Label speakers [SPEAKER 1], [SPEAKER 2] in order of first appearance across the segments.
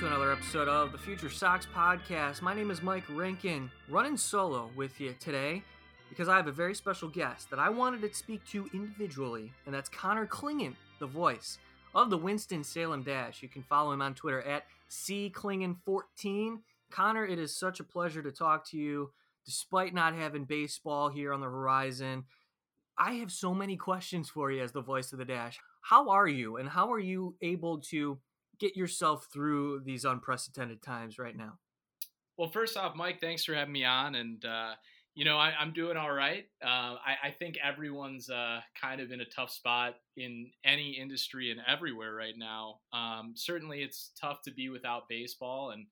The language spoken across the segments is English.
[SPEAKER 1] to another episode of the Future Sox Podcast. My name is Mike Rankin, running solo with you today because I have a very special guest that I wanted to speak to individually, and that's Connor Clingan, the voice of the Winston-Salem Dash. You can follow him on Twitter at cclingan14. Connor, it is such a pleasure to talk to you despite not having baseball here on the horizon. I have so many questions for you as the voice of the Dash. How are you, and how are you able to get yourself through these unprecedented times right now?
[SPEAKER 2] Well, first off, Mike, thanks for having me on. And, uh, you know, I, am doing all right. Uh, I, I, think everyone's uh, kind of in a tough spot in any industry and everywhere right now. Um, certainly, it's tough to be without baseball. And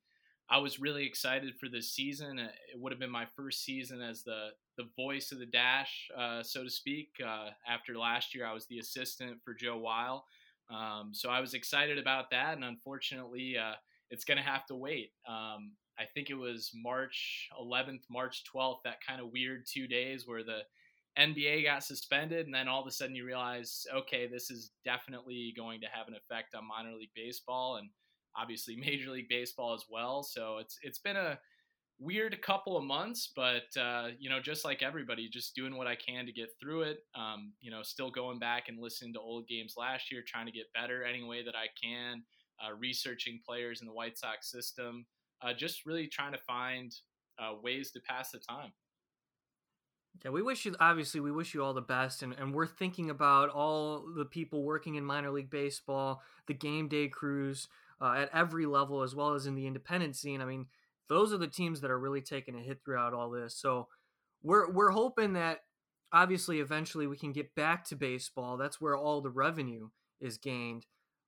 [SPEAKER 2] I was really excited for this season. It would have been my first season as the, the voice of the Dash, uh, so to speak. Uh, after last year, I was the assistant for Joe Weil. Um, so I was excited about that, and unfortunately, uh, it's going to have to wait. Um, I think it was March 11th, March 12th, that kind of weird two days where the NBA got suspended, and then all of a sudden you realize, okay, this is definitely going to have an effect on minor league baseball and obviously Major League Baseball as well. So it's it's been a weird couple of months, but uh, you know, just like everybody, just doing what I can to get through it. Um, you know, still going back and listening to old games last year, trying to get better any way that I can. Uh, researching players in the White Sox system, uh, just really trying to find uh, ways to pass the time.
[SPEAKER 1] Yeah, we wish you obviously we wish you all the best, and, and we're thinking about all the people working in minor league baseball, the game day crews uh, at every level, as well as in the independent scene. I mean, those are the teams that are really taking a hit throughout all this. So we're we're hoping that obviously eventually we can get back to baseball. That's where all the revenue is gained.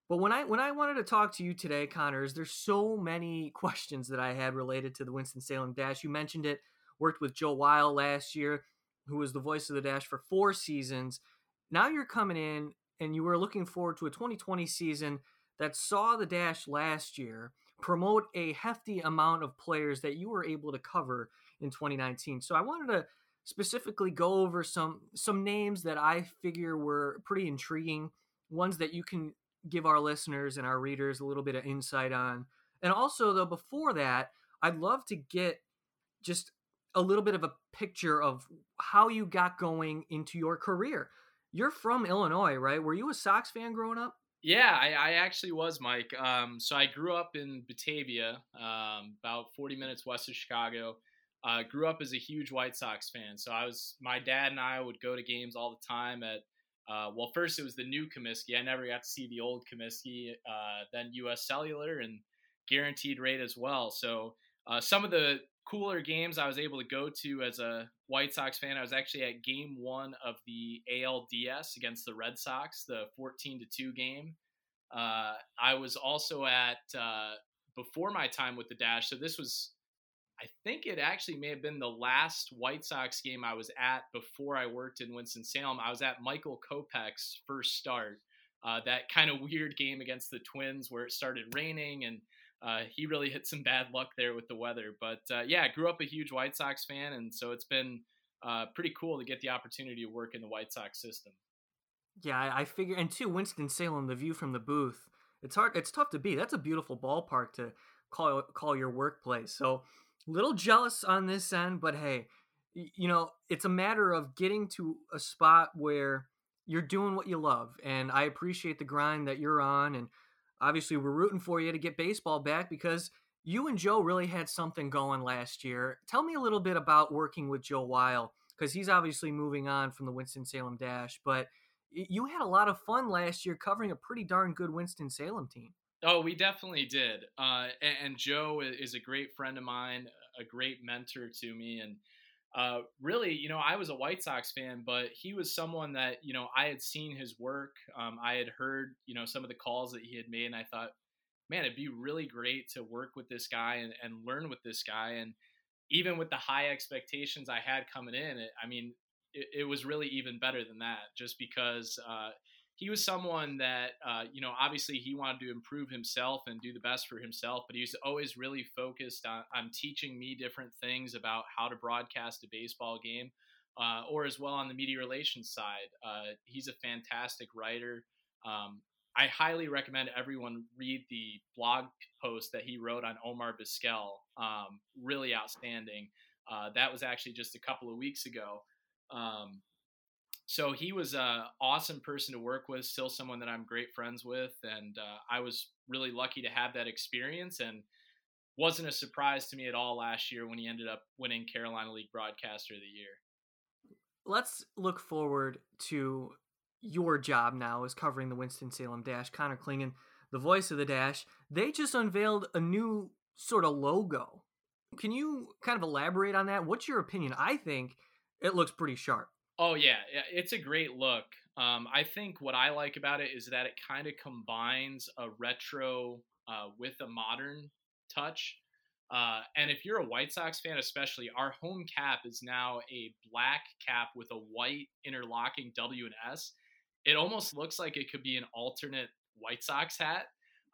[SPEAKER 1] But when I when I wanted to talk to you today, Connors, there's so many questions that I had related to the Winston Salem Dash. You mentioned it. Worked with Joe Weil last year, who was the voice of the Dash for four seasons. Now you're coming in and you were looking forward to a 2020 season that saw the Dash last year promote a hefty amount of players that you were able to cover in 2019. So I wanted to specifically go over some some names that I figure were pretty intriguing, ones that you can give our listeners and our readers a little bit of insight on. And also though before that, I'd love to get just a little bit of a picture of how you got going into your career. You're from Illinois, right? Were you a Sox fan growing up?
[SPEAKER 2] Yeah, I, I, actually was, Mike. Um, so I grew up in Batavia, um, about 40 minutes west of Chicago. Uh, grew up as a huge White Sox fan. So I was, my dad and I would go to games all the time at, uh, well, first it was the new Comiskey. I never got to see the old Comiskey. Uh, then U.S. Cellular and Guaranteed Rate as well. So uh, some of the cooler games I was able to go to as a White Sox fan. I was actually at game one of the ALDS against the Red Sox, the 14 to 2 game. Uh, I was also at, uh, before my time with the Dash, so this was, I think it actually may have been the last White Sox game I was at before I worked in Winston-Salem. I was at Michael Kopech's first start. Uh, that kind of weird game against the Twins where it started raining and uh, he really hit some bad luck there with the weather. But uh, yeah, grew up a huge White Sox fan, and so it's been uh, pretty cool to get the opportunity to work in the White Sox system.
[SPEAKER 1] Yeah, I, I figure, and too, Winston Salem, the view from the booth, it's hard, it's tough to beat. That's a beautiful ballpark to call call your workplace. So, little jealous on this end, but hey, you know, it's a matter of getting to a spot where you're doing what you love, and I appreciate the grind that you're on, and obviously we're rooting for you to get baseball back because you and Joe really had something going last year. Tell me a little bit about working with Joe Weil because he's obviously moving on from the Winston Salem Dash, but you had a lot of fun last year covering a pretty darn good Winston Salem team.
[SPEAKER 2] Oh, we definitely did. Uh, and, and, Joe is a great friend of mine, a great mentor to me, and uh, really, you know, I was a White Sox fan, but he was someone that, you know, I had seen his work. Um, I had heard, you know, some of the calls that he had made, and I thought, man, it'd be really great to work with this guy and, and learn with this guy. And even with the high expectations I had coming in, it, I mean, it, it, was really even better than that, just because uh, he was someone that uh, you know obviously he wanted to improve himself and do the best for himself but he was always really focused on, on teaching me different things about how to broadcast a baseball game uh, or as well on the media relations side uh, he's a fantastic writer um, I highly recommend everyone read the blog post that he wrote on Omar Vizquel. Um, really outstanding. Uh, that was actually just a couple of weeks ago. Um, so he was an awesome person to work with, still someone that I'm great friends with, and uh, I was really lucky to have that experience. And wasn't a surprise to me at all last year when he ended up winning Carolina League Broadcaster of the Year.
[SPEAKER 1] Let's look forward to your job now is covering the Winston-Salem Dash. Connor Clingan, the voice of the Dash, they just unveiled a new sort of logo. Can you kind of elaborate on that? What's your opinion? I think it looks pretty sharp.
[SPEAKER 2] Oh yeah, it's a great look. Um, I think what I like about it is that it kind of combines a retro uh, with a modern touch. Uh, and if you're a White Sox fan, especially, our home cap is now a black cap with a white interlocking W and S. It almost looks like it could be an alternate White Sox hat.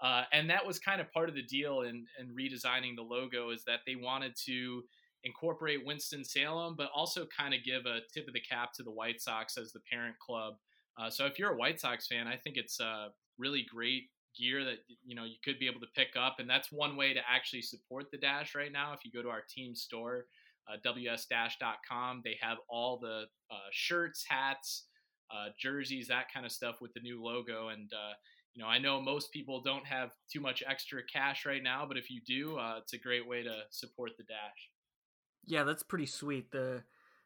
[SPEAKER 2] Uh, and that was kind of part of the deal in, in redesigning the logo is that they wanted to incorporate Winston Salem, but also kind of give a tip of the cap to the White Sox as the parent club. Uh, so if you're a White Sox fan, I think it's a really great gear that you know you could be able to pick up, and that's one way to actually support the Dash right now. If you go to our team store, uh, wsdash.com, they have all the uh, shirts, hats, uh, jerseys, that kind of stuff with the new logo. And uh, you know, I know most people don't have too much extra cash right now, but if you do, uh, it's a great way to support the Dash.
[SPEAKER 1] Yeah, that's pretty sweet. The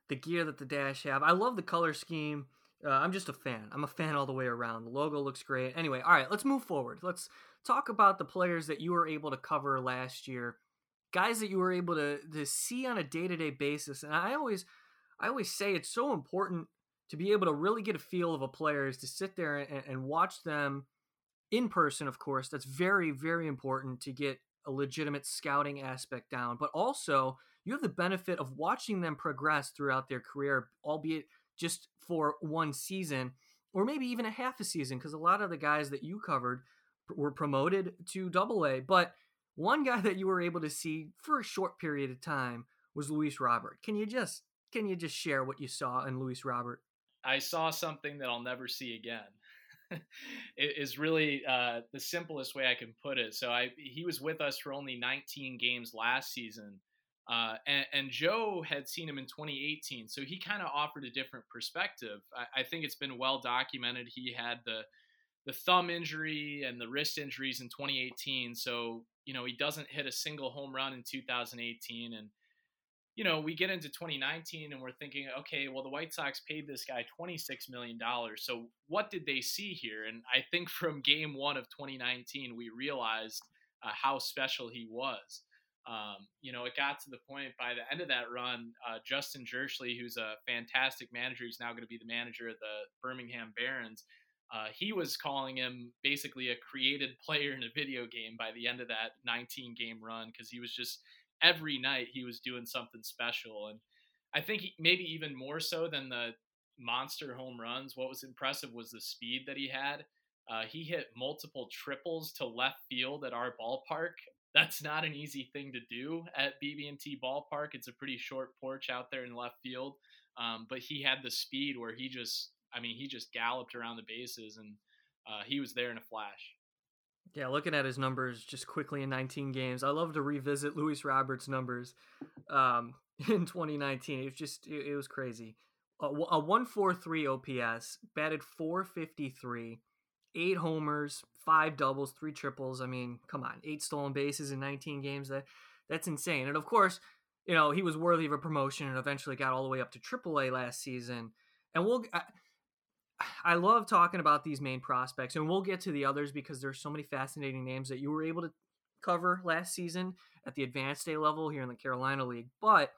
[SPEAKER 1] the gear that the Dash have. I love the color scheme. Uh, I'm just a fan. I'm a fan all the way around. The logo looks great. Anyway, all right, let's move forward. Let's talk about the players that you were able to cover last year, guys that you were able to to see on a day to day basis. And I always, I always say it's so important to be able to really get a feel of a player is to sit there and, and watch them in person. Of course, that's very very important to get a legitimate scouting aspect down. But also, you have the benefit of watching them progress throughout their career, albeit just for one season or maybe even a half a season because a lot of the guys that you covered were promoted to double A. But one guy that you were able to see for a short period of time was Luis Robert. Can you just can you just share what you saw in Luis Robert?
[SPEAKER 2] I saw something that I'll never see again. it is really uh, the simplest way I can put it. So I he was with us for only 19 games last season, uh, and, and, Joe had seen him in 2018, so he kind of offered a different perspective. I, I, think it's been well documented. He had the the thumb injury and the wrist injuries in 2018, so you know he doesn't hit a single home run in 2018. And you know we get into 2019 and we're thinking, okay, well the White Sox paid this guy 26 million dollars. So what did they see here? And I think from Game One of 2019, we realized uh, how special he was. Um, you know, it got to the point by the end of that run, uh, Justin Jirschele, who's a fantastic manager, who's now going to be the manager of the Birmingham Barons. Uh, he was calling him basically a created player in a video game by the end of that 19 game run because he was just every night he was doing something special. And I think maybe even more so than the monster home runs, what was impressive was the speed that he had. Uh, he hit multiple triples to left field at our ballpark that's not an easy thing to do at BB&T Ballpark. It's a pretty short porch out there in left field, um, but he had the speed where he just, I mean, he just galloped around the bases and uh, he was there in a flash.
[SPEAKER 1] Yeah, looking at his numbers just quickly in 19 games, I love to revisit Luis Robert's numbers um, in 2019. It was just, it, was crazy. A, a 143 OPS, batted 453 eight homers, five doubles, three triples. I mean, come on, eight stolen bases in 19 games. That that's insane. And of course, you know he was worthy of a promotion and eventually got all the way up to AAA last season. And we'll. I, I love talking about these main prospects, and we'll get to the others because there's so many fascinating names that you were able to cover last season at the advanced A level here in the Carolina League. But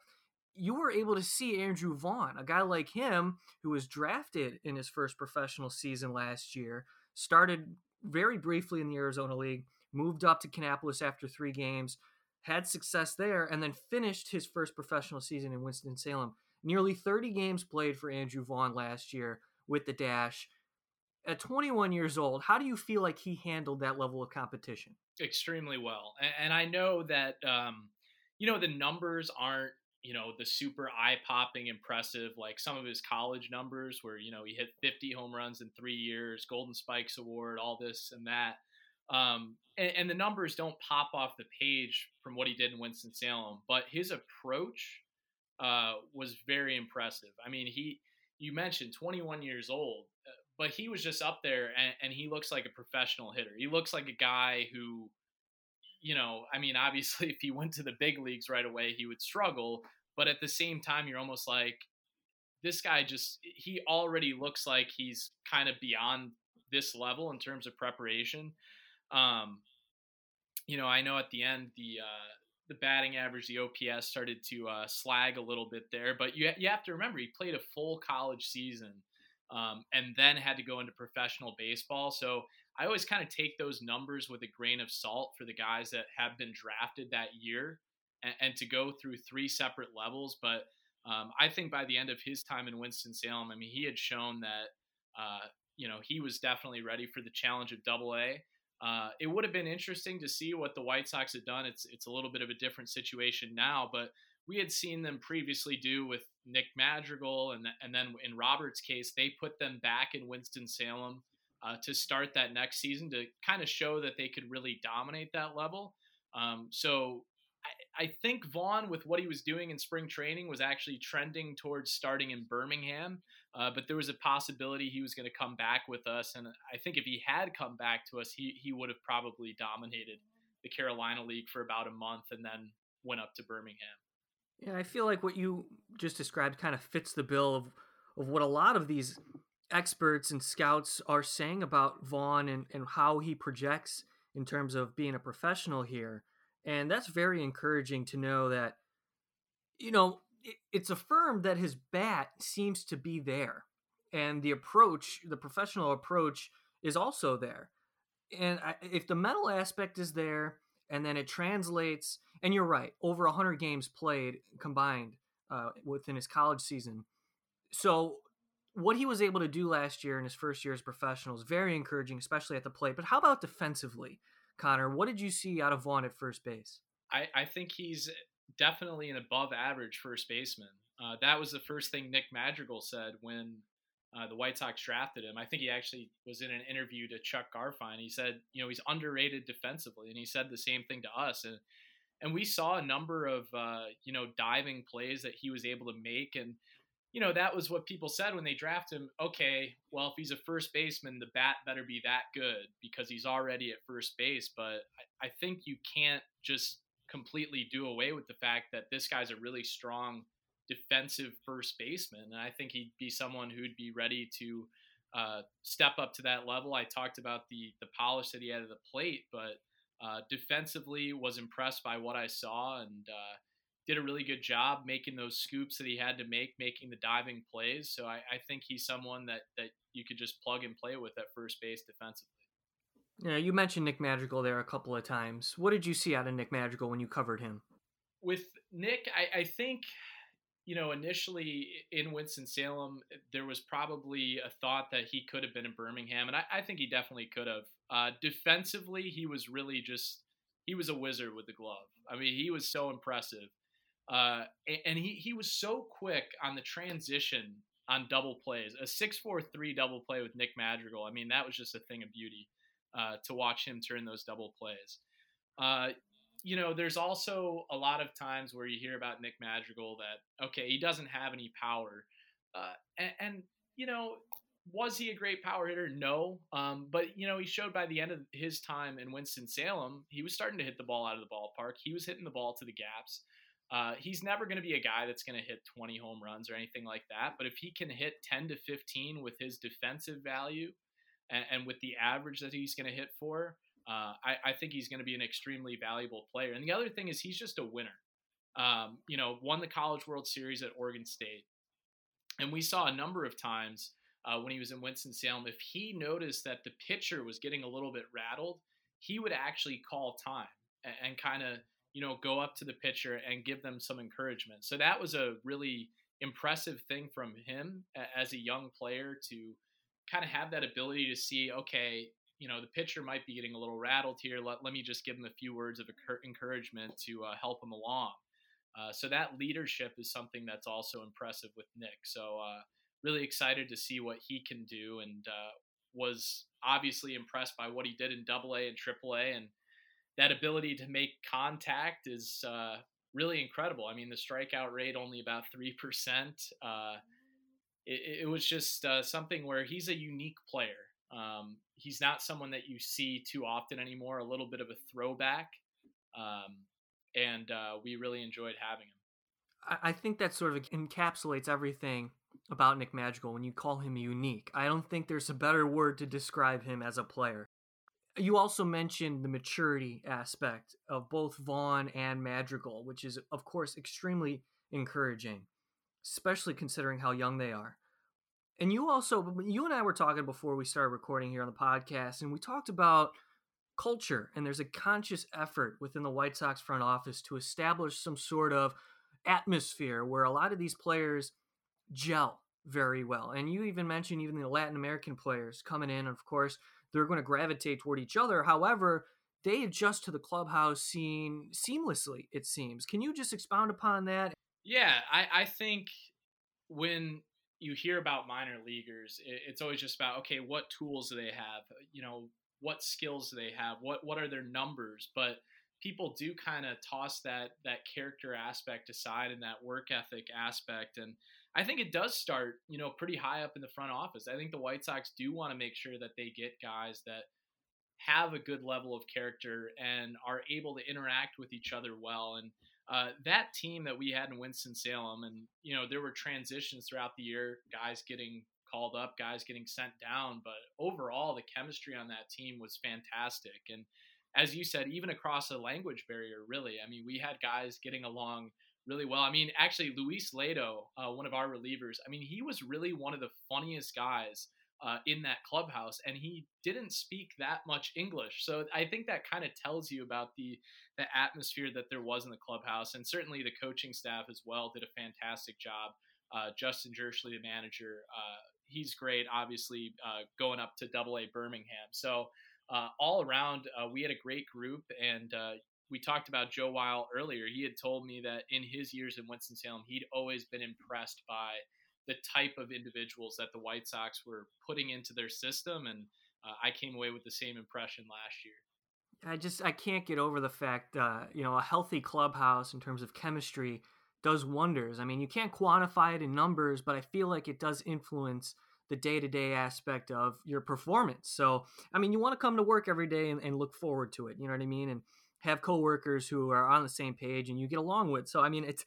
[SPEAKER 1] you were able to see Andrew Vaughn, a guy like him who was drafted in his first professional season last year, started very briefly in the Arizona League, moved up to Kannapolis after three games, had success there, and then finished his first professional season in Winston-Salem. Nearly 30 games played for Andrew Vaughn last year with the Dash. At 21 years old, how do you feel like he handled that level of competition?
[SPEAKER 2] Extremely well. And I know that, um, you know, the numbers aren't you know, the super eye popping, impressive, like some of his college numbers where, you know, he hit 50 home runs in three years, Golden Spikes Award, all this and that. Um, and, and, the numbers don't pop off the page from what he did in Winston-Salem, but his approach uh, was very impressive. I mean, he, you mentioned 21 years old, uh, but he was just up there and, and he looks like a professional hitter. He looks like a guy who, you know, I mean, obviously, if he went to the big leagues right away, he would struggle. But at the same time, you're almost like, this guy just, he already looks like he's kind of beyond this level in terms of preparation. Um, you know, I know at the end, the, uh, the batting average, the OPS started to uh, slag a little bit there, but you, you have to remember he played a full college season um, and then had to go into professional baseball. So I always kind of take those numbers with a grain of salt for the guys that have been drafted that year and, and to go through three separate levels. But um, I think by the end of his time in Winston-Salem, I mean, he had shown that, uh, you know, he was definitely ready for the challenge of double A. Uh, it would have been interesting to see what the White Sox had done. It's it's a little bit of a different situation now, but we had seen them previously do with Nick Madrigal, and and then in Robert's case, they put them back in Winston Salem uh, to start that next season to kind of show that they could really dominate that level. Um, so I, I think Vaughn, with what he was doing in spring training, was actually trending towards starting in Birmingham. Uh, but there was a possibility he was going to come back with us, and I think if he had come back to us, he he would have probably dominated the Carolina League for about a month, and then went up to Birmingham.
[SPEAKER 1] Yeah, I feel like what you just described kind of fits the bill of of what a lot of these experts and scouts are saying about Vaughn and, and how he projects in terms of being a professional here. And that's very encouraging to know that, you know, it, it's affirmed that his bat seems to be there. And the approach, the professional approach, is also there. And I, if the mental aspect is there, and then it translates, and you're right, over 100 games played combined uh, within his college season. So what he was able to do last year in his first year as professional is very encouraging, especially at the plate. But how about defensively, Connor? What did you see out of Vaughn at first base?
[SPEAKER 2] I, I think he's definitely an above average first baseman. Uh, that was the first thing Nick Madrigal said when uh, the White Sox drafted him. I think he actually was in an interview to Chuck Garfien. He said, you know, he's underrated defensively, and he said the same thing to us. And and we saw a number of uh, you know diving plays that he was able to make, and you know, that was what people said when they drafted him. Okay, well, if he's a first baseman, the bat better be that good because he's already at first base. But I, I think you can't just completely do away with the fact that this guy's a really strong defensive first baseman. And I think he'd be someone who'd be ready to uh, step up to that level. I talked about the the polish that he had at the plate, but uh, defensively was impressed by what I saw and uh, did a really good job making those scoops that he had to make, making the diving plays. So I, I think he's someone that that you could just plug and play with at first base defensively.
[SPEAKER 1] Yeah, you mentioned Nick Madrigal there a couple of times. What did you see out of Nick Madrigal when you covered him?
[SPEAKER 2] With Nick, I, I think you know, initially in Winston-Salem, there was probably a thought that he could have been in Birmingham, and I, I think he definitely could have. Uh, defensively, he was really just, he was a wizard with the glove. I mean, he was so impressive. Uh, and he, he was so quick on the transition on double plays. A 6 4 3 double play with Nick Madrigal. I mean, that was just a thing of beauty uh, to watch him turn those double plays. Uh, you know, there's also a lot of times where you hear about Nick Madrigal that, okay, he doesn't have any power. Uh, and, and, you know, was he a great power hitter? No. Um, but, you know, he showed by the end of his time in Winston-Salem, he was starting to hit the ball out of the ballpark. He was hitting the ball to the gaps. Uh, he's never going to be a guy that's going to hit 20 home runs or anything like that. But if he can hit 10 to 15 with his defensive value and, and with the average that he's going to hit for, uh, I, I, think he's going to be an extremely valuable player. And the other thing is he's just a winner. Um, you know, won the College World Series at Oregon State. And we saw a number of times uh, when he was in Winston-Salem, if he noticed that the pitcher was getting a little bit rattled, he would actually call time and, and kind of – you know, go up to the pitcher and give them some encouragement. So that was a really impressive thing from him as a young player to kind of have that ability to see, okay, you know, the pitcher might be getting a little rattled here. Let, let me just give him a few words of encouragement to uh, help him along. Uh, so that leadership is something that's also impressive with Nick. So uh, really excited to see what he can do, and uh, was obviously impressed by what he did in Double A and Triple A, and that ability to make contact is uh, really incredible. I mean, the strikeout rate only about three percent. Uh, it, it, was just uh, something where he's a unique player. Um, he's not someone that you see too often anymore. A little bit of a throwback. Um, and uh, we really enjoyed having him.
[SPEAKER 1] I think that sort of encapsulates everything about Nick Madrigal when you call him unique. I don't think there's a better word to describe him as a player. You also mentioned the maturity aspect of both Vaughn and Madrigal, which is, of course, extremely encouraging, especially considering how young they are. And you also, you and I were talking before we started recording here on the podcast, and we talked about culture and there's a conscious effort within the White Sox front office to establish some sort of atmosphere where a lot of these players gel very well. And you even mentioned even the Latin American players coming in, of course, they're going to gravitate toward each other. However, they adjust to the clubhouse scene seamlessly, it seems. Can you just expound upon that?
[SPEAKER 2] Yeah, I, I think when you hear about minor leaguers, it's always just about okay, what tools do they have? Uh, you know, what skills do they have? What what are their numbers? But people do kind of toss that that character aspect aside and that work ethic aspect and I think it does start, you know, pretty high up in the front office. I think the White Sox do want to make sure that they get guys that have a good level of character and are able to interact with each other well. And uh, that team that we had in Winston Salem, and you know, there were transitions throughout the year, guys getting called up, guys getting sent down. But overall, the chemistry on that team was fantastic. And as you said, even across a language barrier, really, I mean, we had guys getting along really well. I mean, actually, Luis Ledo, uh, one of our relievers, I mean, he was really one of the funniest guys. Uh, in that clubhouse, and he didn't speak that much English. So I think that kind of tells you about the the atmosphere that there was in the clubhouse, and certainly the coaching staff as well did a fantastic job. Uh, Justin Jirschele, the manager, uh, he's great. Obviously, uh, going up to Double A Birmingham. So uh, all around, we had a great group, and we talked about Joe Weil earlier. He had told me that in his years in Winston Salem, he'd always been impressed by the type of individuals that the White Sox were putting into their system, and uh, I came away with the same impression last year.
[SPEAKER 1] I just I can't get over the fact uh, you know a healthy clubhouse in terms of chemistry does wonders. I mean, you can't quantify it in numbers, but I feel like it does influence the day to day aspect of your performance. So, I mean, you want to come to work every day and, and, look forward to it. You know what I mean? And have coworkers who are on the same page and you get along with. So, I mean, it's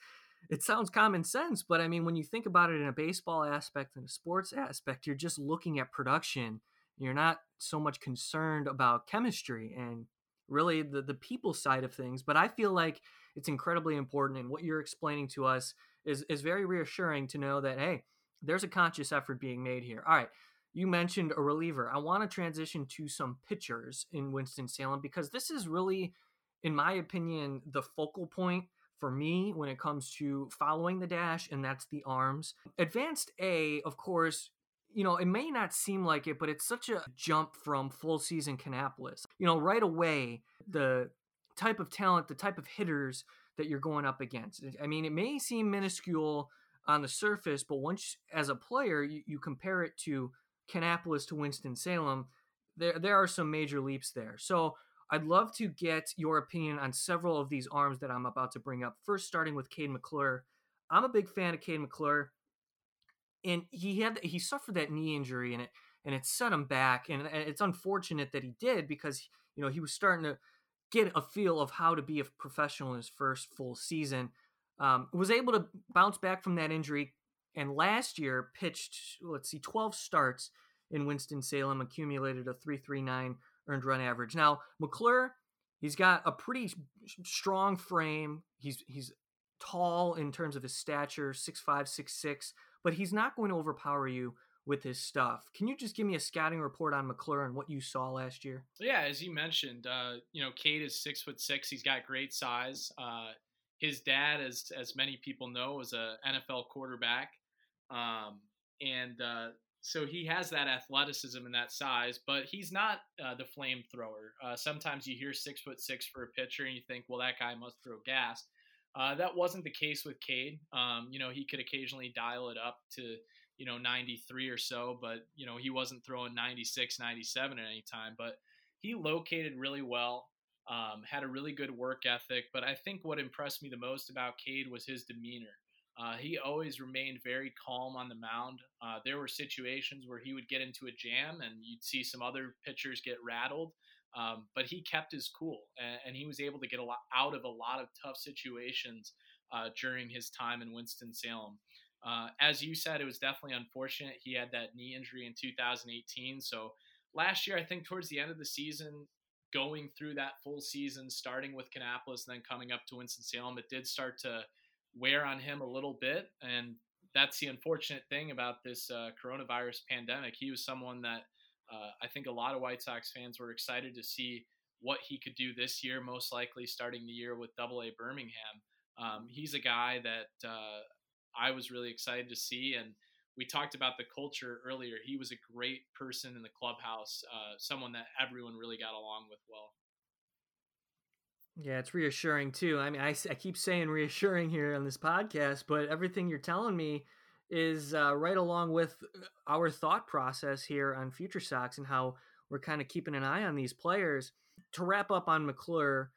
[SPEAKER 1] it sounds common sense, but I mean, when you think about it in a baseball aspect and a sports aspect, you're just looking at production. You're not so much concerned about chemistry and really the the people side of things. But I feel like it's incredibly important, and what you're explaining to us is is very reassuring to know that hey there's a conscious effort being made here. All right. You mentioned a reliever. I want to transition to some pitchers in Winston-Salem because this is really, in my opinion, the focal point for me when it comes to following the dash, and that's the arms. Advanced A, of course, you know, it may not seem like it, but it's such a jump from full season Kannapolis. You know, right away, the type of talent, the type of hitters that you're going up against. I mean, it may seem minuscule on the surface, but once as a player you, you compare it to Kannapolis to Winston Salem, there there are some major leaps there. So I'd love to get your opinion on several of these arms that I'm about to bring up. First, starting with Kade McClure. I'm a big fan of Kade McClure, and he had he suffered that knee injury, and it and it set him back. And it's unfortunate that he did because you know he was starting to get a feel of how to be a professional in his first full season. Um, was able to bounce back from that injury, and last year pitched, let's see, 12 starts in Winston-Salem, accumulated a 339 earned run average. Now, McClure, he's got a pretty strong frame. He's he's tall in terms of his stature, six five, six six, but he's not going to overpower you with his stuff. Can you just give me a scouting report on McClure and what you saw last year?
[SPEAKER 2] Yeah, as you mentioned, uh, you know, Kade is six foot six. He's got great size. Uh, his dad, as as many people know, was a NFL quarterback, um, and uh, so he has that athleticism and that size. But he's not uh, the flamethrower. Uh, sometimes you hear six foot six for a pitcher, and you think, well, that guy must throw gas. Uh, that wasn't the case with Kade. Um, you know, he could occasionally dial it up to, you know, 93 or so, but, you know, he wasn't throwing 96, 97 at any time. But he located really well, um, had a really good work ethic. But I think what impressed me the most about Kade was his demeanor. Uh, he always remained very calm on the mound. Uh, there were situations where he would get into a jam and you'd see some other pitchers get rattled. Um, but he kept his cool and, and, he was able to get a lot out of a lot of tough situations uh, during his time in Winston-Salem. Uh, as you said, it was definitely unfortunate. He had that knee injury in 2018. So last year, I think towards the end of the season, going through that full season, starting with Kannapolis and then coming up to Winston-Salem, it did start to wear on him a little bit. And that's the unfortunate thing about this uh, coronavirus pandemic. He was someone that uh, I think a lot of White Sox fans were excited to see what he could do this year, most likely starting the year with Double A Birmingham. Um, he's a guy that uh, I was really excited to see, and we talked about the culture earlier. He was a great person in the clubhouse, uh, someone that everyone really got along with well.
[SPEAKER 1] Yeah, it's reassuring too. I mean, I, I keep saying reassuring here on this podcast, but everything you're telling me is uh, right along with uh, our thought process here on Future Sox and how we're kind of keeping an eye on these players. To wrap up on McClure,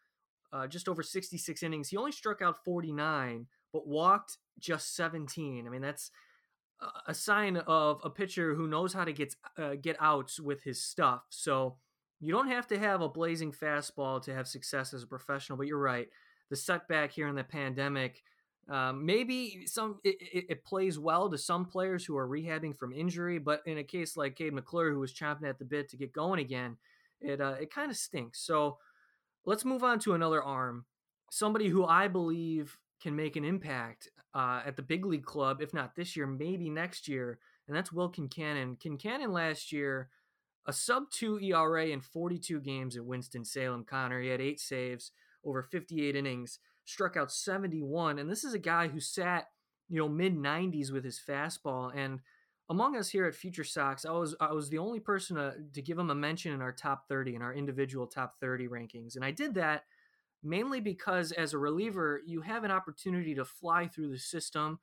[SPEAKER 1] uh, just over 66 innings. He only struck out 49, but walked just 17. I mean, that's a sign of a pitcher who knows how to get uh, get outs with his stuff. So you don't have to have a blazing fastball to have success as a professional. But you're right, the setback here in the pandemic um, maybe some it, it, plays well to some players who are rehabbing from injury, but in a case like Kade McClure, who was chomping at the bit to get going again, it uh, it kind of stinks. So let's move on to another arm, somebody who I believe can make an impact uh, at the big league club, if not this year, maybe next year, and that's Will Kincanon. Kincanon last year, a sub two ERA in 42 games at Winston Salem. Connor, he had eight saves over 58 innings struck out 71. And this is a guy who sat, you know, mid 90s with his fastball. And among us here at Future Sox, I was I was the only person to, to give him a mention in our top 30 in our individual top 30 rankings. And I did that mainly because as a reliever, you have an opportunity to fly through the system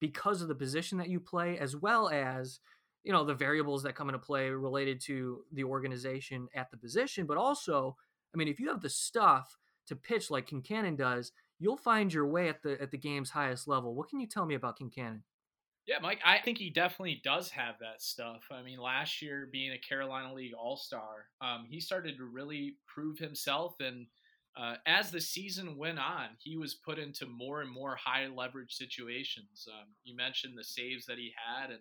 [SPEAKER 1] because of the position that you play, as well as you know the variables that come into play related to the organization at the position, but also, I mean, if you have the stuff to pitch like Kincanon does, you'll find your way at the at the game's highest level. What can you tell me about Kincanon?
[SPEAKER 2] Yeah, Mike, I think he definitely does have that stuff. I mean, last year being a Carolina League All Star, um, he started to really prove himself. And uh, as the season went on, he was put into more and more high leverage situations. Um, you mentioned the saves that he had, and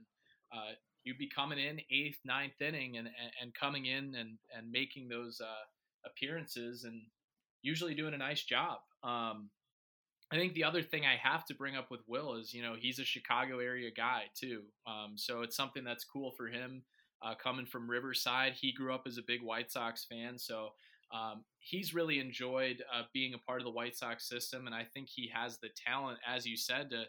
[SPEAKER 2] uh, you'd be coming in eighth, ninth inning and, and, and coming in and, and making those uh, appearances and usually doing a nice job. Um, I think the other thing I have to bring up with Will is, you know, he's a Chicago area guy too. Um, so it's something that's cool for him uh, coming from Riverside. He grew up as a big White Sox fan. So um, he's really enjoyed uh, being a part of the White Sox system. And I think he has the talent, as you said, to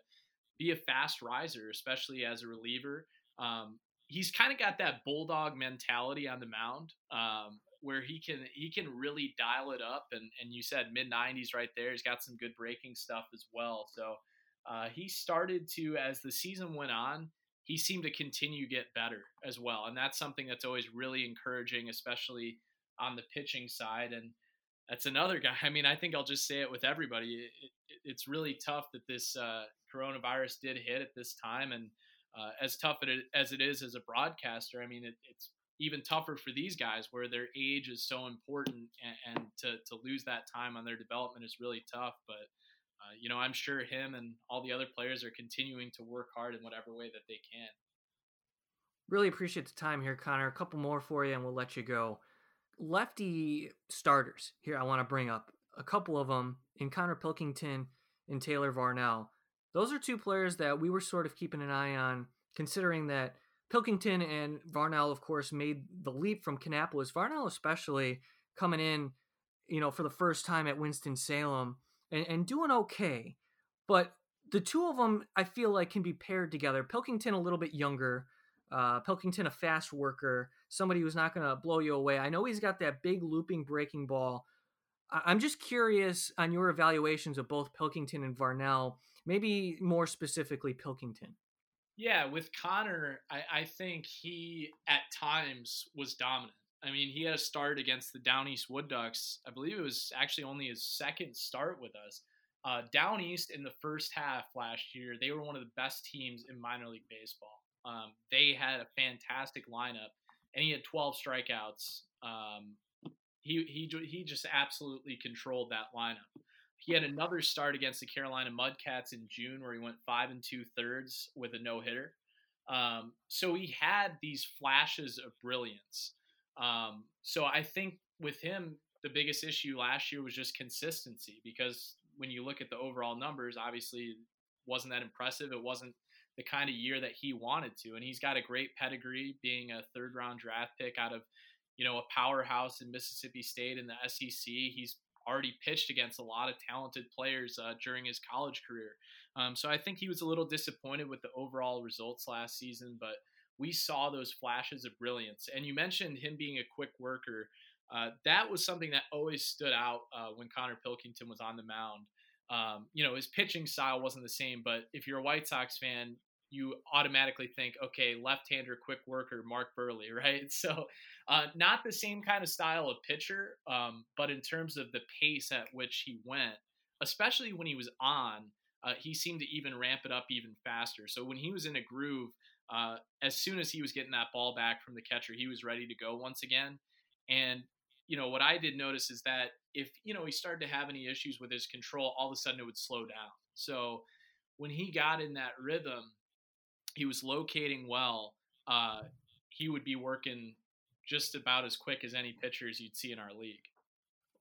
[SPEAKER 2] be a fast riser, especially as a reliever. Um, he's kind of got that bulldog mentality on the mound. Um, where he can he can really dial it up and and you said mid 90s right there he's got some good breaking stuff as well so uh, he started to as the season went on he seemed to continue get better as well and that's something that's always really encouraging especially on the pitching side and that's another guy i mean i think i'll just say it with everybody it, it, it's really tough that this uh, coronavirus did hit at this time and uh, as tough as it is as a broadcaster i mean it, it's even tougher for these guys where their age is so important and, and to, to lose that time on their development is really tough. But, uh, you know, I'm sure him and all the other players are continuing to work hard in whatever way that they can.
[SPEAKER 1] Really appreciate the time here, Connor. A couple more for you and we'll let you go. Lefty starters here, I want to bring up a couple of them in Connor Pilkington and Taylor Varnell. Those are two players that we were sort of keeping an eye on, considering that – Pilkington and Varnell, of course, made the leap from Kannapolis. Varnell, especially coming in, you know, for the first time at Winston Salem and, and doing okay. But the two of them, I feel like, can be paired together. Pilkington a little bit younger. Uh, Pilkington a fast worker, somebody who's not going to blow you away. I know he's got that big looping breaking ball, I'm just curious on your evaluations of both Pilkington and Varnell, maybe more specifically Pilkington.
[SPEAKER 2] Yeah, with Connor, I, I think he at times was dominant. I mean, he had a start against the Down East Wood Ducks. I believe it was actually only his second start with us. Uh, Down East in the first half last year, they were one of the best teams in minor league baseball. Um, they had a fantastic lineup, and he had 12 strikeouts. Um, he he he just absolutely controlled that lineup. He had another start against the Carolina Mudcats in June where he went five and two thirds with a no hitter. Um, so he had these flashes of brilliance. Um, so I think with him, the biggest issue last year was just consistency because when you look at the overall numbers, obviously wasn't that impressive. It wasn't the kind of year that he wanted to, and he's got a great pedigree, being a third round draft pick out of you know a powerhouse in Mississippi State in the SEC. He's already pitched against a lot of talented players uh, during his college career. Um, so I think he was a little disappointed with the overall results last season, but we saw those flashes of brilliance. And you mentioned him being a quick worker. Uh, that was something that always stood out uh, when Connor Pilkington was on the mound. Um, you know, his pitching style wasn't the same, but if you're a White Sox fan, you automatically think, okay, left-hander, quick worker, Mark Buehrle, right? So, uh, not the same kind of style of pitcher, um, but in terms of the pace at which he went, especially when he was on, uh, he seemed to even ramp it up even faster. So when he was in a groove, uh, as soon as he was getting that ball back from the catcher, he was ready to go once again. And you know what I did notice is that if you know he started to have any issues with his control, all of a sudden it would slow down. So when he got in that rhythm, he was locating well. Uh, he would be working just about as quick as any pitchers you'd see in our league.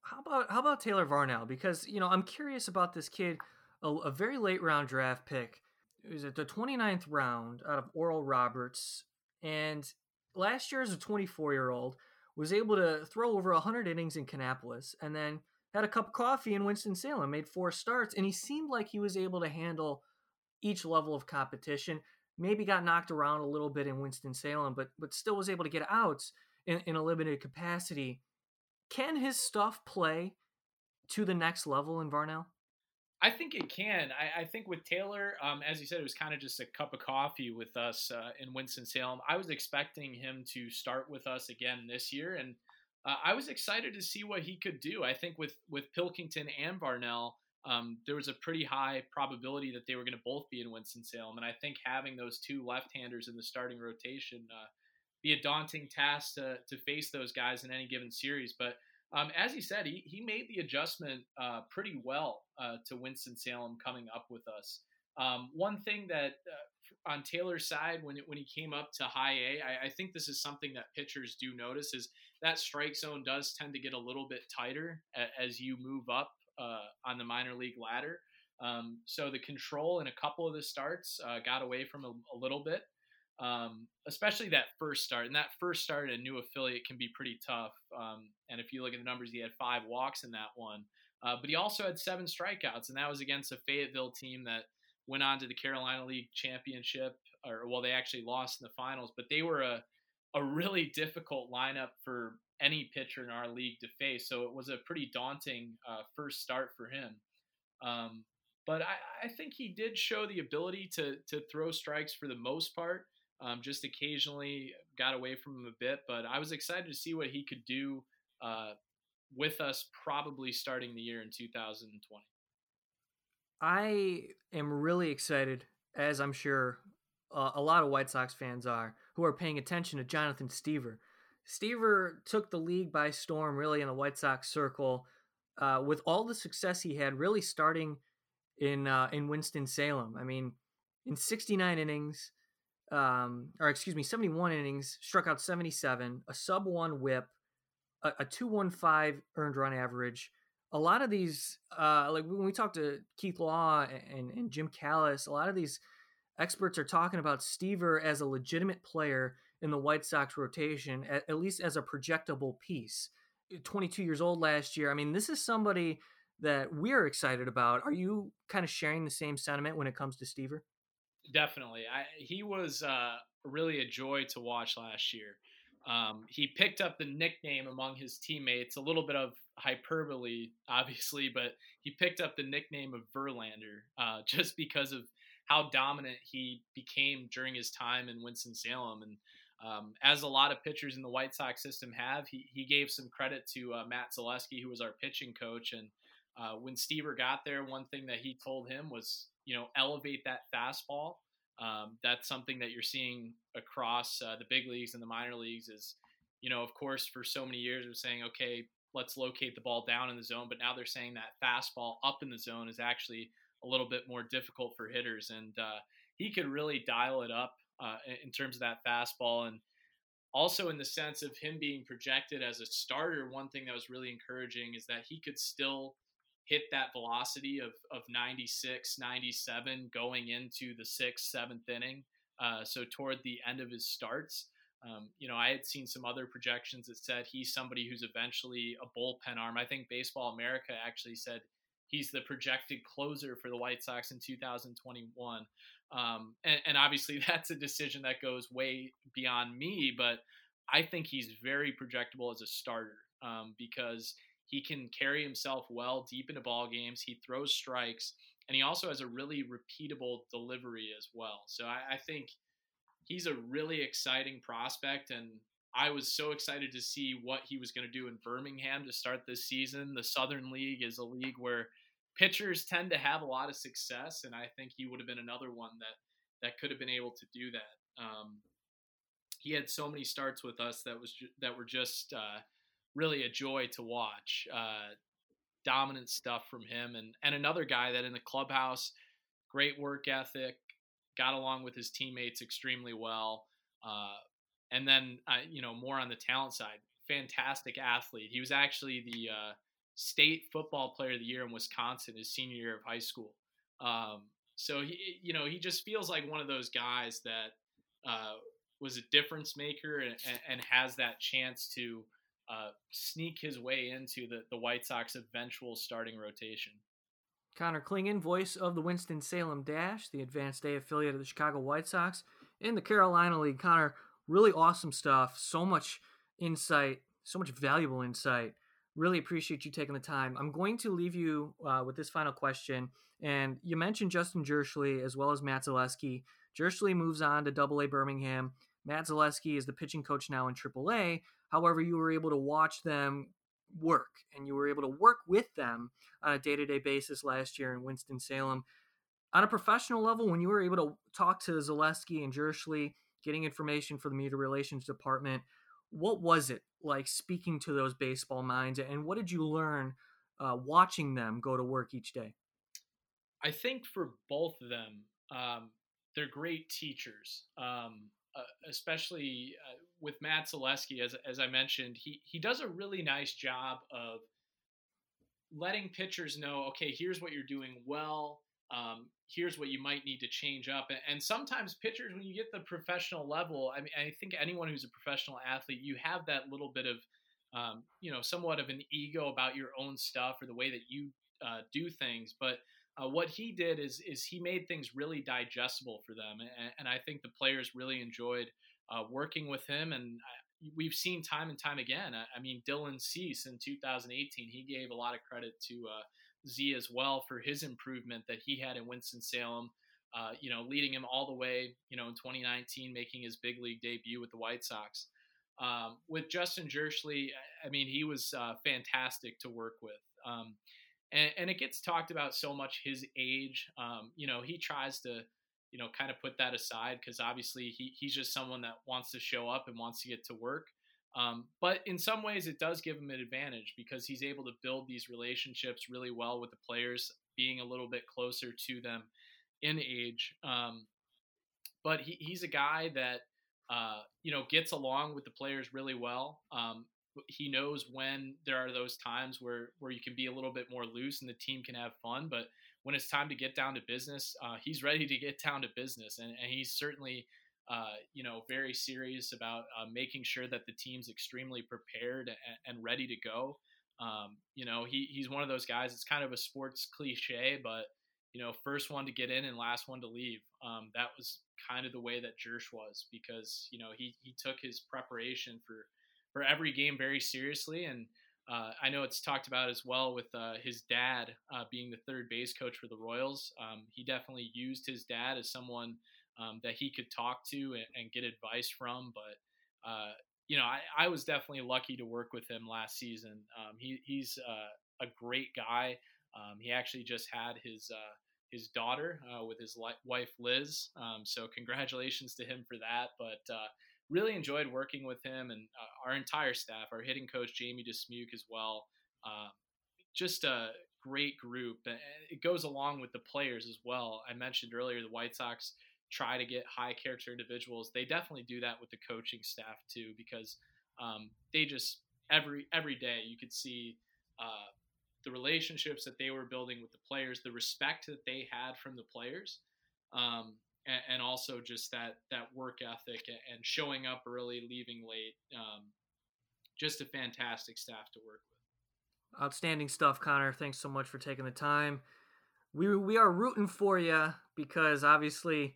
[SPEAKER 1] How about how about Taylor Varnell? Because you know I'm curious about this kid, a, a very late round draft pick. It was at the 29th round out of Oral Roberts, and last year as a 24 year old was able to throw over 100 innings in Kannapolis, and then had a cup of coffee in Winston Salem, made four starts, and he seemed like he was able to handle each level of competition maybe got knocked around a little bit in Winston Salem, but but still was able to get outs in, in a limited capacity. Can his stuff play to the next level in Varnell?
[SPEAKER 2] I think it can. I, I think with Taylor, um, as you said, it was kind of just a cup of coffee with us uh, in Winston Salem. I was expecting him to start with us again this year, and uh, I was excited to see what he could do. I think with with Pilkington and Varnell, um, there was a pretty high probability that they were going to both be in Winston-Salem. And I think having those two left-handers in the starting rotation uh, be a daunting task to, to face those guys in any given series. But um, as he said, he, he made the adjustment uh, pretty well uh, to Winston-Salem coming up with us. Um, one thing that uh, on Taylor's side, when, it, when he came up to high A, I, I think this is something that pitchers do notice is that strike zone does tend to get a little bit tighter as you move up uh, on the minor league ladder. Um, so the control in a couple of the starts uh, got away from a, a little bit, um, especially that first start. And that first start at a new affiliate can be pretty tough. Um, and if you look at the numbers, he had five walks in that one. Uh, but he also had seven strikeouts, and that was against a Fayetteville team that went on to the Carolina League Championship, or well, they actually lost in the finals. But they were a a really difficult lineup for any pitcher in our league to face. So it was a pretty daunting uh, first start for him. Um, but I, I, think he did show the ability to to throw strikes for the most part. Um, just occasionally got away from him a bit, but I was excited to see what he could do uh, with us, probably starting the year in 2020.
[SPEAKER 1] I am really excited, as I'm sure uh, a lot of White Sox fans are, who are paying attention to Jonathan Stiever. Stiever took the league by storm, really, in the White Sox circle, uh, with all the success he had, really starting in uh, in Winston Salem. I mean, in 69 innings, um, or excuse me, 71 innings, struck out 77, a sub one WHIP, a, a 215 earned run average. A lot of these, uh, like when we talked to Keith Law and, and Jim Callis, a lot of these experts are talking about Stiever as a legitimate player in the White Sox rotation, at, at least as a projectable piece. 22 years old last year. I mean, this is somebody that we're excited about. Are you kind of sharing the same sentiment when it comes to Stiever?
[SPEAKER 2] Definitely. I, he was uh, really a joy to watch last year. Um, he picked up the nickname among his teammates, a little bit of hyperbole, obviously, but he picked up the nickname of Verlander uh, just because of how dominant he became during his time in Winston Salem. And um, as a lot of pitchers in the White Sox system have, he, he gave some credit to uh, Matt Zaleski, who was our pitching coach. And uh, when Stiever got there, one thing that he told him was, you know, elevate that fastball. Um, that's something that you're seeing across uh, the big leagues and the minor leagues. Is you know, of course, for so many years, we're saying, okay, let's locate the ball down in the zone, but now they're saying that fastball up in the zone is actually a little bit more difficult for hitters, and uh, he could really dial it up uh, in terms of that fastball and also in the sense of him being projected as a starter one thing that was really encouraging is that he could still hit that velocity of, of 96 97 going into the sixth seventh inning uh, so toward the end of his starts. Um, you know i had seen some other projections that said he's somebody who's eventually a bullpen arm. I think baseball america actually said he's the projected closer for the white sox in 2021 um, and, and obviously, that's a decision that goes way beyond me, but I think he's very projectable as a starter um, because he can carry himself well deep into ball games. He throws strikes, and he also has a really repeatable delivery as well. So I, I think he's a really exciting prospect, and I was so excited to see what he was going to do in Birmingham to start this season. The Southern League is a league where pitchers tend to have a lot of success, and I think he would have been another one that that could have been able to do that. Um, he had so many starts with us that was ju- that were just uh, really a joy to watch. Uh, dominant stuff from him, and and another guy that in the clubhouse, great work ethic, got along with his teammates extremely well. Uh, and then uh, you know more on the talent side, fantastic athlete. He was actually the uh, state football player of the year in Wisconsin his senior year of high school. Um, so he, you know, he just feels like one of those guys that uh, was a difference maker and, and, has that chance to uh, sneak his way into the, the White Sox eventual starting rotation.
[SPEAKER 1] Connor Clingan, voice of the Winston-Salem Dash, the Advanced A affiliate of the Chicago White Sox in the Carolina League. Connor, really awesome stuff. So much insight, so much valuable insight Really appreciate you taking the time. I'm going to leave you uh, with this final question. And you mentioned Justin Jirschele as well as Matt Zaleski. Jirschele moves on to Double A Birmingham. Matt Zaleski is the pitching coach now in Triple A. However, you were able to watch them work and you were able to work with them on a day to day basis last year in Winston-Salem. On a professional level, when you were able to talk to Zaleski and Jirschele, getting information for the media relations department, what was it like speaking to those baseball minds and what did you learn uh, watching them go to work each day
[SPEAKER 2] i think for both of them um, they're great teachers um, uh, especially uh, with matt zaleski as, as i mentioned he, he does a really nice job of letting pitchers know okay here's what you're doing well um, here's what you might need to change up. And sometimes pitchers, when you get the professional level, I mean, I think anyone who's a professional athlete, you have that little bit of, um, you know, somewhat of an ego about your own stuff or the way that you uh, do things. But uh, what he did is is he made things really digestible for them, and, and I think the players really enjoyed uh, working with him. And I, we've seen time and time again. I, I, mean, Dylan Cease in 2018, he gave a lot of credit to uh, Z as well for his improvement that he had in Winston Salem. Uh, you know, leading him all the way, you know, in 2019, making his big league debut with the White Sox. Um, with Justin Jirschele, I mean, he was uh, fantastic to work with. Um, and, and, it gets talked about so much his age. Um, you know, he tries to, you know, kind of put that aside because obviously he, he's just someone that wants to show up and wants to get to work. Um, but in some ways, it does give him an advantage because he's able to build these relationships really well with the players, being a little bit closer to them in age. Um, but he, he's a guy that uh, you know gets along with the players really well. Um, he knows when there are those times where where you can be a little bit more loose and the team can have fun, but when it's time to get down to business, uh, he's ready to get down to business, and, and he's certainly uh, you know, very serious about uh, making sure that the team's extremely prepared and, and ready to go. Um, you know, he, he's one of those guys. It's kind of a sports cliche, but you know, first one to get in and last one to leave. Um, that was kind of the way that Jirsch was because you know he he took his preparation for for every game very seriously and. Uh, I know it's talked about as well with uh, his dad uh, being the third base coach for the Royals. Um, he definitely used his dad as someone um, that he could talk to and, and get advice from. But uh, you know, I, I, was definitely lucky to work with him last season. Um, he, he's uh, a great guy. Um, he actually just had his uh, his daughter with his li- wife Liz. Um, so congratulations to him for that. But really enjoyed working with him and uh, our entire staff, our hitting coach Jamie Dismuke as well. Uh, just a great group. It goes along with the players as well. I mentioned earlier the White Sox try to get high character individuals. They definitely do that with the coaching staff too, because um, they just every every day you could see uh, the relationships that they were building with the players, the respect that they had from the players, um, and, and, also just that that work ethic and showing up early, leaving late. Um, just a fantastic staff to work with.
[SPEAKER 1] Outstanding stuff, Connor. Thanks so much for taking the time. We we are rooting for you because obviously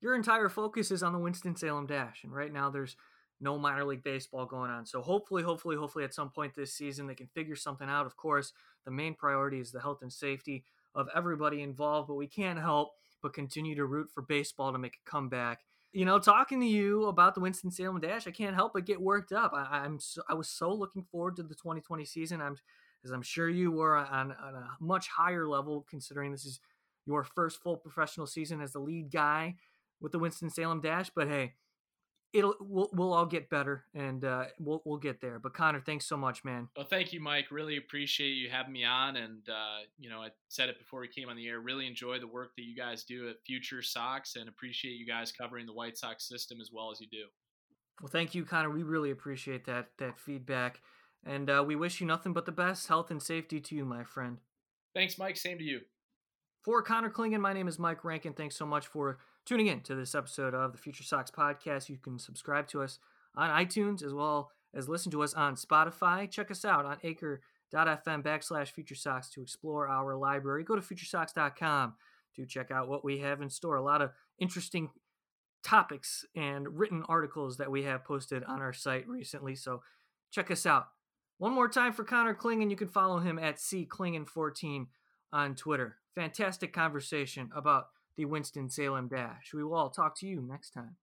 [SPEAKER 1] your entire focus is on the Winston Salem Dash, and right now there's no minor league baseball going on. So hopefully, hopefully, hopefully at some point this season they can figure something out. Of course, the main priority is the health and safety of everybody involved, but we can't help but continue to root for baseball to make a comeback. You know, talking to you about the Winston Salem Dash, I can't help but get worked up. I, am so, I was so looking forward to the 2020 season. I'm as I'm sure you were uh, on, on a much higher level, considering this is your first full professional season as the lead guy with the Winston Salem Dash. But hey, it'll we'll, we'll all get better and uh, we'll we'll get there. But Connor, thanks so much, man.
[SPEAKER 2] Well, thank you, Mike. Really appreciate you having me on. And uh, you know, I said it before we came on the air. Really enjoy the work that you guys do at Future Sox, and appreciate you guys covering the White Sox system as well as you do.
[SPEAKER 1] Well, thank you, Connor. We really appreciate that that feedback, and uh, we wish you nothing but the best health and safety to you, my friend.
[SPEAKER 2] Thanks, Mike. Same to you.
[SPEAKER 1] For Connor Clingan, my name is Mike Rankin. Thanks so much for tuning in to this episode of the Future Sox podcast. You can subscribe to us on iTunes as well as listen to us on Spotify. Check us out on anchor.fm backslash Future Sox to explore our library. Go to futuresox.com to check out what we have in store. A lot of interesting topics and written articles that we have posted on our site recently. So check us out. One more time for Connor Clingan. You can follow him at cclingan14 on Twitter. Fantastic conversation about the Winston-Salem Dash. We will all talk to you next time.